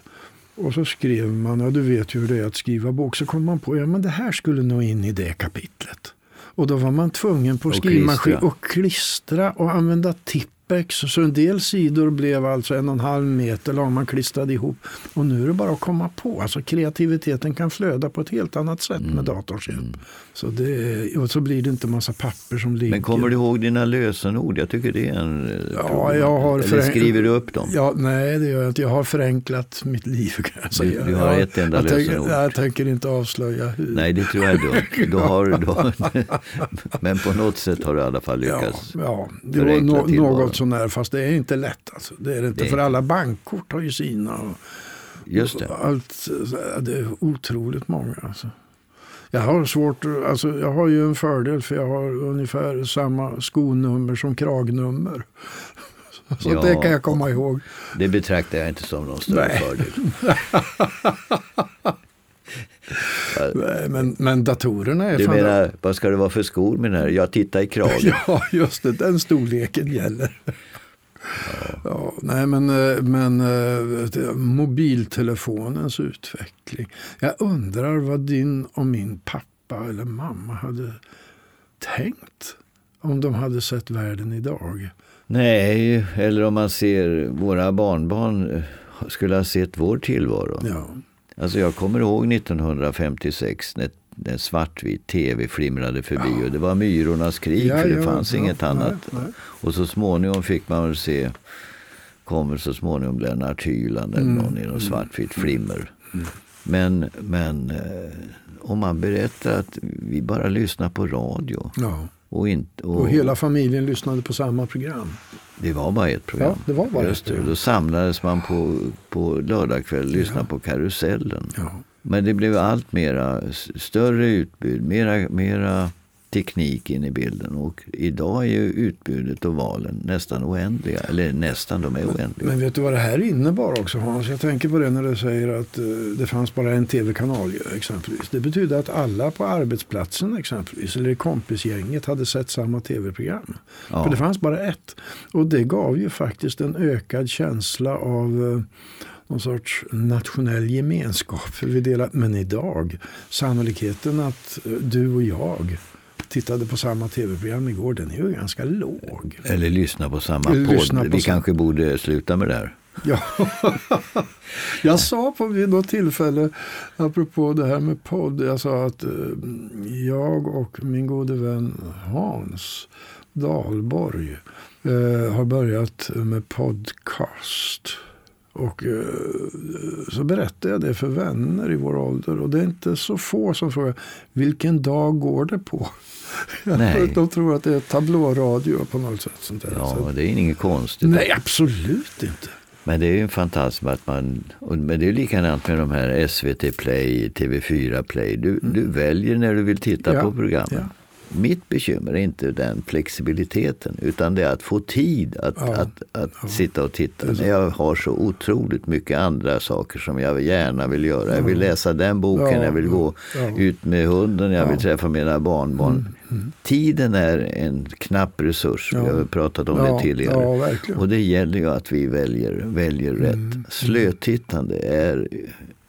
Och så skrev man, ja du vet ju hur det är att skriva bok. Så kom man på, ja men det här skulle nog in i det kapitlet. Och då var man tvungen på skrivmaskin och klistra och använda tippen apex. Så en del sidor blev alltså en och en halv meter lång. Man klistrade ihop. Och nu är det bara att komma på. Alltså kreativiteten kan flöda på ett helt annat sätt Mm. med datorns hjälp. Så, det, och så blir det inte massa papper som ligger. Men kommer du ihåg dina lösenord? Jag tycker det är en eh, Ja, jag har Eller skriver du upp dem? Ja, nej, det gör jag inte. Jag har förenklat mitt liv kan jag säga. du har jag, ett enda jag lösenord. Jag tänker inte avslöja hur. Nej, det tror jag *laughs* dumt. Då har, då, *laughs* men på något sätt har du i alla fall Ja, lyckats. ja, det var no, något sånär, fast det är inte lätt. Alltså. Det är det inte, Det för inte. alla bankkort har ju sina. Och, Just det. och Allt, det är otroligt många. Alltså. Jag har svårt, alltså jag har ju en fördel för jag har ungefär samma skonummer som kragnummer. *laughs* Så Ja. det kan jag komma ihåg. Det betraktar jag inte som någon större Nej. fördel. *laughs* Nej, Men, men datorerna är Du fan- menar, vad ska det vara för skor med den här? Jag tittar i kragen. *laughs* Ja, just det. Den storleken gäller. Ja, nej, men, eh, men eh, mobiltelefonens utveckling. Jag undrar vad din och min pappa eller mamma hade tänkt om de hade sett världen idag. Nej, eller om man ser våra barnbarn eh, skulle ha sett vår tillvaro. Ja, Alltså jag kommer ihåg 1956 när, när svartvit tv flimrade förbi och det var myrornas krig Ja, för det ja, fanns ja, inget nej, annat. nej. Och så småningom fick man väl se, kommer så småningom Lennart Hyland eller Mm, någon i något svartvitt flimmer. Men, men eh, om man berättar att vi bara lyssnar på radio ja. och inte... Och hela familjen lyssnade på samma program. Det var bara ett program. Ja, det var bara Just ett program. Då samlades man på, på lördagkväll och lyssnade på Karusellen. Men det blev allt mera, större utbud, mera, mera teknik in i bilden. Och idag är ju utbudet och valen nästan oändliga. Eller nästan, de är oändliga. Men vet du vad det här innebar också Hans? Jag tänker på det när du säger att eh, det fanns bara en tv-kanal exempelvis. Det betyder att alla på arbetsplatsen exempelvis, eller i kompisgänget hade sett samma tv-program. Ja. För det fanns bara ett. Och det gav ju faktiskt en ökad känsla av eh, någon sorts nationell gemenskap. För vi delar, men idag, sannolikheten att eh, du och jag tittade på samma tv-program igår, den är ju ganska låg. Eller lyssna på samma Eller podd. Vi sam- kanske borde sluta med det här. Ja. *laughs* jag sa på vid något tillfälle, apropå det här med podd, jag sa att eh, jag och min gode vän Hans Dahlborg eh, har börjat med podcast. Och eh, så berättade jag det för vänner i vår ålder. Och det är inte så få som frågar, vilken dag går det på? *laughs* Nej. De tror att det är tablåradio på något sätt. Sånt där. Så- Ja, det är inget konstigt. Nej, absolut inte. Men det är ju en fantasm att man, men det är likadant med de här SVT Play, TV4 Play. Du, du väljer när du vill titta Mm. Ja, på programmen. ja. Mitt bekymmer är inte den flexibiliteten utan det är att få tid att, Ja, att, att sitta och titta. När jag har så otroligt mycket andra saker som jag gärna vill göra. Jag vill läsa den boken, Ja, jag vill gå ja, ja. ut med hunden, jag vill Ja. Mm, träffa mina barnbarn. Tiden är en knapp resurs. Vi Ja. har pratat om Ja, det tidigare. ja. Och det gäller ju att vi väljer, väljer rätt. Slötittande är,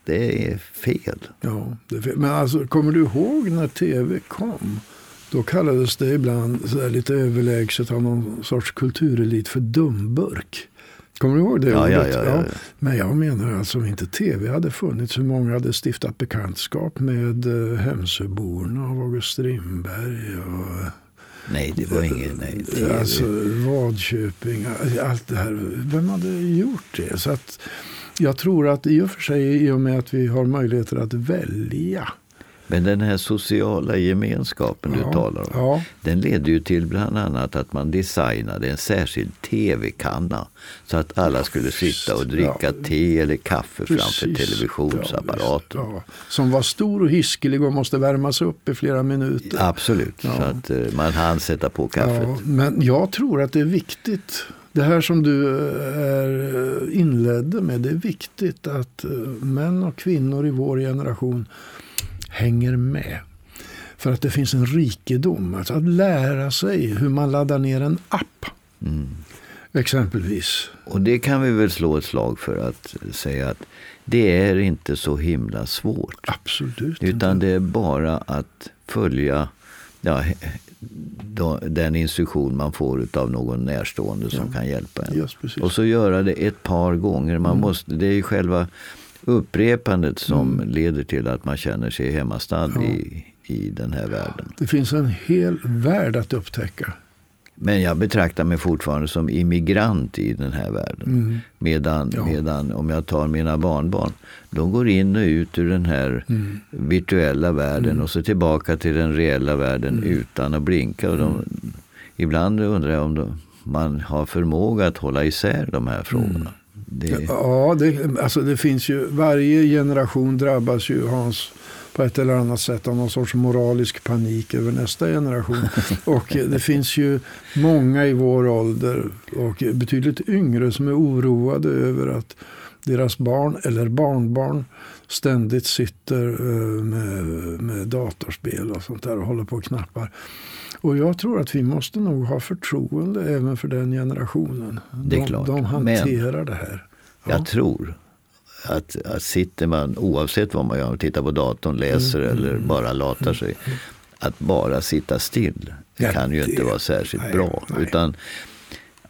det är fel. Ja, det är fel. men alltså, kommer du ihåg när tv kom? Då kallades det ibland så lite överlägset av någon sorts kulturelit för dumburk. Kommer du ihåg det Ja, ordet? ja, ja. Men jag menar alltså om inte tv hade funnits, hur många hade stiftat bekantskap med eh, Hemsöborna av August Strindberg och Nej, det var ingen nej, TV. Alltså Vadköping, allt det här. Vem hade gjort det? Så att jag tror att i och för sig i och med att vi har möjligheter att välja. Men den här sociala gemenskapen du talar om. Ja, Den ledde ju till bland annat att man designade en särskild tv-kanna. Så att alla skulle sitta och dricka Ja. te eller kaffe framför precis. televisionsapparaten. Ja, visst. ja. Som var stor och hiskelig och måste värmas upp i flera minuter. Absolut, så att eh, man hann sätta på kaffet. Men jag tror att det är viktigt. Det här som du är eh, inledde med, det är viktigt att eh, män och kvinnor i vår generation hänger med. För att det finns en rikedom. Alltså att lära sig hur man laddar ner en app. Mm. Exempelvis. Och det kan vi väl slå ett slag för att säga att det är inte så himla svårt. Absolut Utan inte. det är bara att följa ja, den instruktion man får av någon närstående som Ja. kan hjälpa en. Precis. Och så göra det ett par gånger. Man måste, det är ju själva upprepandet som leder till att man känner sig hemmastad Ja. i, i den här världen. Det finns en hel värld att upptäcka. Men jag betraktar mig fortfarande som immigrant i den här världen. Medan, Ja. medan om jag tar mina barnbarn, de går in och ut ur den här virtuella världen och så tillbaka till den reella världen utan att blinka. Och de, Ibland undrar jag om de, man har förmåga att hålla isär de här frågorna. Det, Ja, det, alltså det finns ju, varje generation drabbas ju Hans på ett eller annat sätt av någon sorts moralisk panik över nästa generation. *laughs* Och det finns ju många i vår ålder och betydligt yngre som är oroade över att deras barn eller barnbarn ständigt sitter eh, med, med datorspel och sånt där och håller på och knappar. Och jag tror att vi måste nog ha förtroende även för den generationen. Det är de, klart. de hanterar det här. Jag tror att, att sitter man, oavsett vad man gör, tittar på datorn, läser Mm, eller bara latar sig. Att bara sitta still det Ja, kan ju det- inte vara särskilt nej, bra. nej. Utan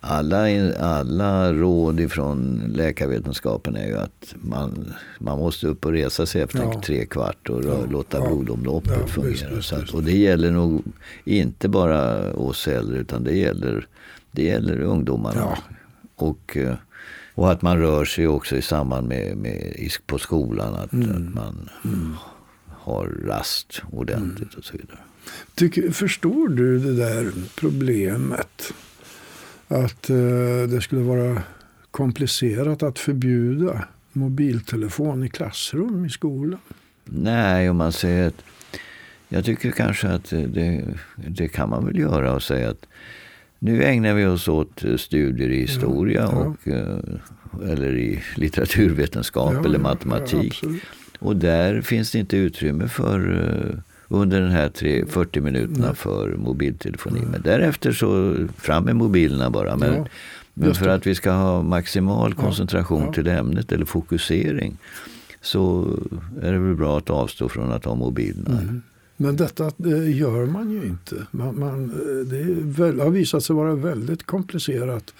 alla, alla råd ifrån läkarvetenskapen är ju att man, man måste upp och resa sig efter Ja. tre kvart och rö- Ja, låta ja. blodomloppet Ja, fungera. visst, Så att, och det gäller nog inte bara oss äldre utan det gäller, det gäller ungdomarna. Ja. Och, eh, och att man rör sig också i samband med, med på skolan. Att, Mm. att man har rast ordentligt och så vidare. Tycker, förstår du det där problemet? Att eh, det skulle vara komplicerat att förbjuda mobiltelefon i klassrum i skolan? Nej, om man säger att jag tycker kanske att det, det kan man väl göra och säga att nu ägnar vi oss åt studier i historia Ja, ja. och eh, eller i litteraturvetenskap Ja, eller matematik. Och där finns det inte utrymme för eh, under den här tre, 40 minuterna för mobiltelefoni. Men därefter så fram med mobilerna bara. Men, Ja, men för att vi ska ha maximal koncentration ja. till ämnet eller fokusering så är det väl bra att avstå från att ha mobilerna. Mm. Men detta eh, gör man ju inte. Man, man, eh, det väl, har visat sig vara väldigt komplicerat.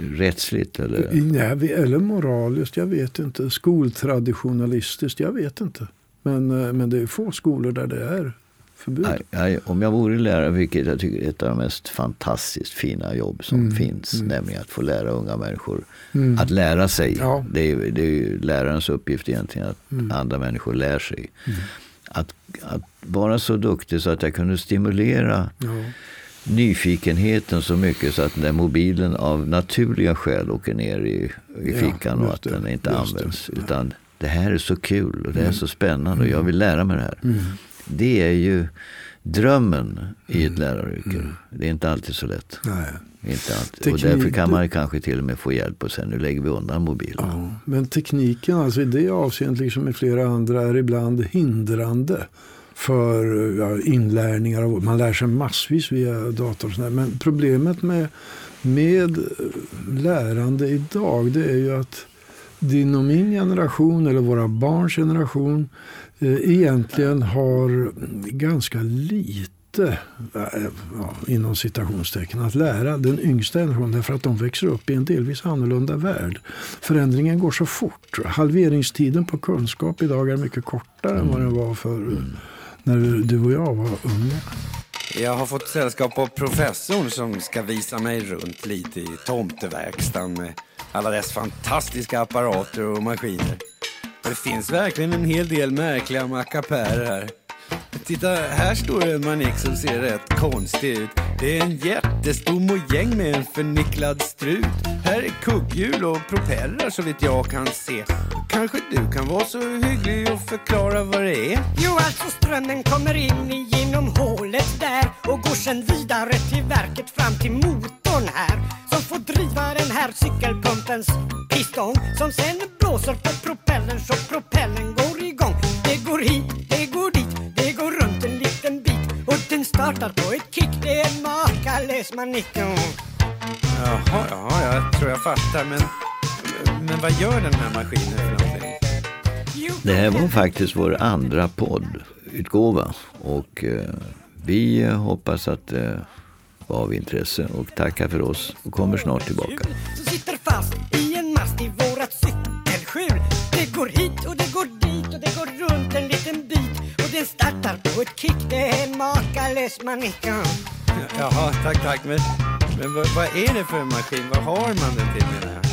Rättsligt eller? Nej, eller moraliskt, jag vet inte. Skoltraditionalistiskt, jag vet inte. Men, eh, men det är få skolor där det är förbud. Nej, nej, om jag vore lärare, vilket jag tycker är ett av de mest fantastiskt fina jobb som Mm, finns, nämligen att få lära unga människor Mm. att lära sig. Ja. Det, är, det är lärarens uppgift egentligen att Mm. andra människor lär sig. Att, att vara så duktig så att jag kunde stimulera Ja. nyfikenheten så mycket så att den där mobilen av naturliga skäl åker ner i, i Ja, fickan och att den inte används. Mm. Utan det här är så kul och det är så spännande och jag vill lära mig det här. Mm. Det är ju drömmen i ett läraryrke. Det är inte alltid så lätt. Nej. Inte alltid. och därför kan man kanske till och med få hjälp och säga nu lägger vi undan mobilen. Ja, men tekniken alltså i det avseendet liksom i flera andra är ibland hindrande för ja, inlärningar. av- Man lär sig massvis via datorn. och. Men problemet med, med lärande idag det är ju att din och min generation eller våra barns generation eh, egentligen har ganska lite eh, ja, inom citationstecken att lära den yngsta generationen därför att de växer upp i en delvis annorlunda värld. Förändringen går så fort. Halveringstiden på kunskap idag är mycket kortare än vad den var för eh, när du och jag var unga. Jag har fått sällskap av professorn som ska visa mig runt lite i tomteverkstan med alla dess fantastiska apparater och maskiner. Och det finns verkligen en hel del märkliga mackapärer här. Titta, här står en manik som ser rätt konstig ut. Det är en jättestor mojäng med en förnicklad strut. Här är kugghjul och propellrar så vitt jag kan se. Kanske du kan vara så hygglig och förklara vad det är? Jo, alltså strömmen kommer in genom hålet där och går sen vidare till verket fram till motorn här som får driva den här cykelpumpens pistong som sen blåser på propellern så propellern går igång. Det går hit, det går dit, det går runt en liten bit och den startar på ett kick. Det är en makalös manik. Jaha, jaha, jag tror jag fattar. Men, men vad gör den här maskinen för någonting? Det här var faktiskt vår andra poddutgåva. Och eh, vi hoppas att eh, av intresse och tackar för oss och kommer snart tillbaka. Som sitter fast i en mast i vårat cykelskjul. Det går hit och det går dit och det går runt en liten bit. Och den startar på ett kick, det är en makalös manika. Jaha, tack, tack. Men, men vad, vad är det för maskin? Vad har man den till menar jag?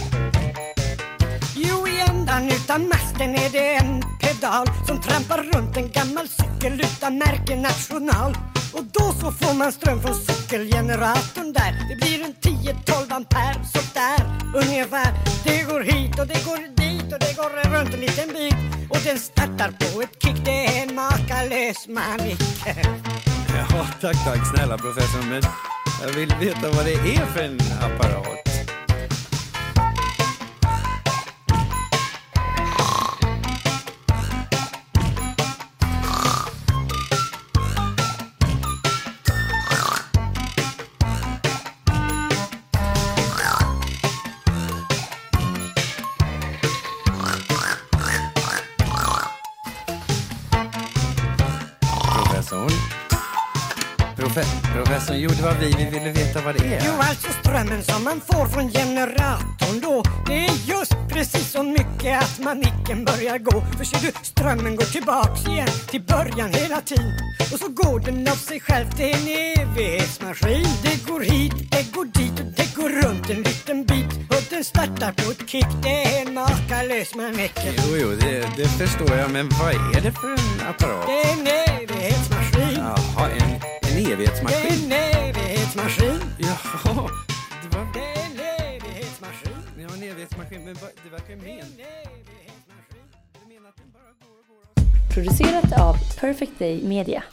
Jo, i ändan utan masten är det en pedal som trampar runt en gammal cykel utan märke national. Och då så får man ström från cykelgeneratorn där. Det blir en 10-12 ampere, sådär ungefär. Det går hit och det går dit och det går runt en liten bit. Och den startar på ett kick, det är en makalös manick. *laughs* Ja, tack, tack snälla professor. Men jag vill veta vad det är för en apparat. Professorn, jo det var vi, vi ville veta vad det är. Jo, alltså strömmen som man får från generatorn då Det är just precis så mycket att manicken börjar gå. För ser du, strömmen går tillbaks igen till början hela tiden. Och så går den av sig själv, det är en evighetsmaskin. Det går hit, det går dit och det går runt en liten bit. Den startar på ett kick, det är en makalös manicke Jo, jo, det, det förstår jag, men vad är det för en apparat? Det är en evighetsmaskin Jaha, en, en Det är evighetsmaskin? en evighetsmaskin Jaha, det var... Det är en evighetsmaskin Ja, en evighetsmaskin, men vad, det verkar ju men... evighetsmaskin. Producerat av Perfect Day Media.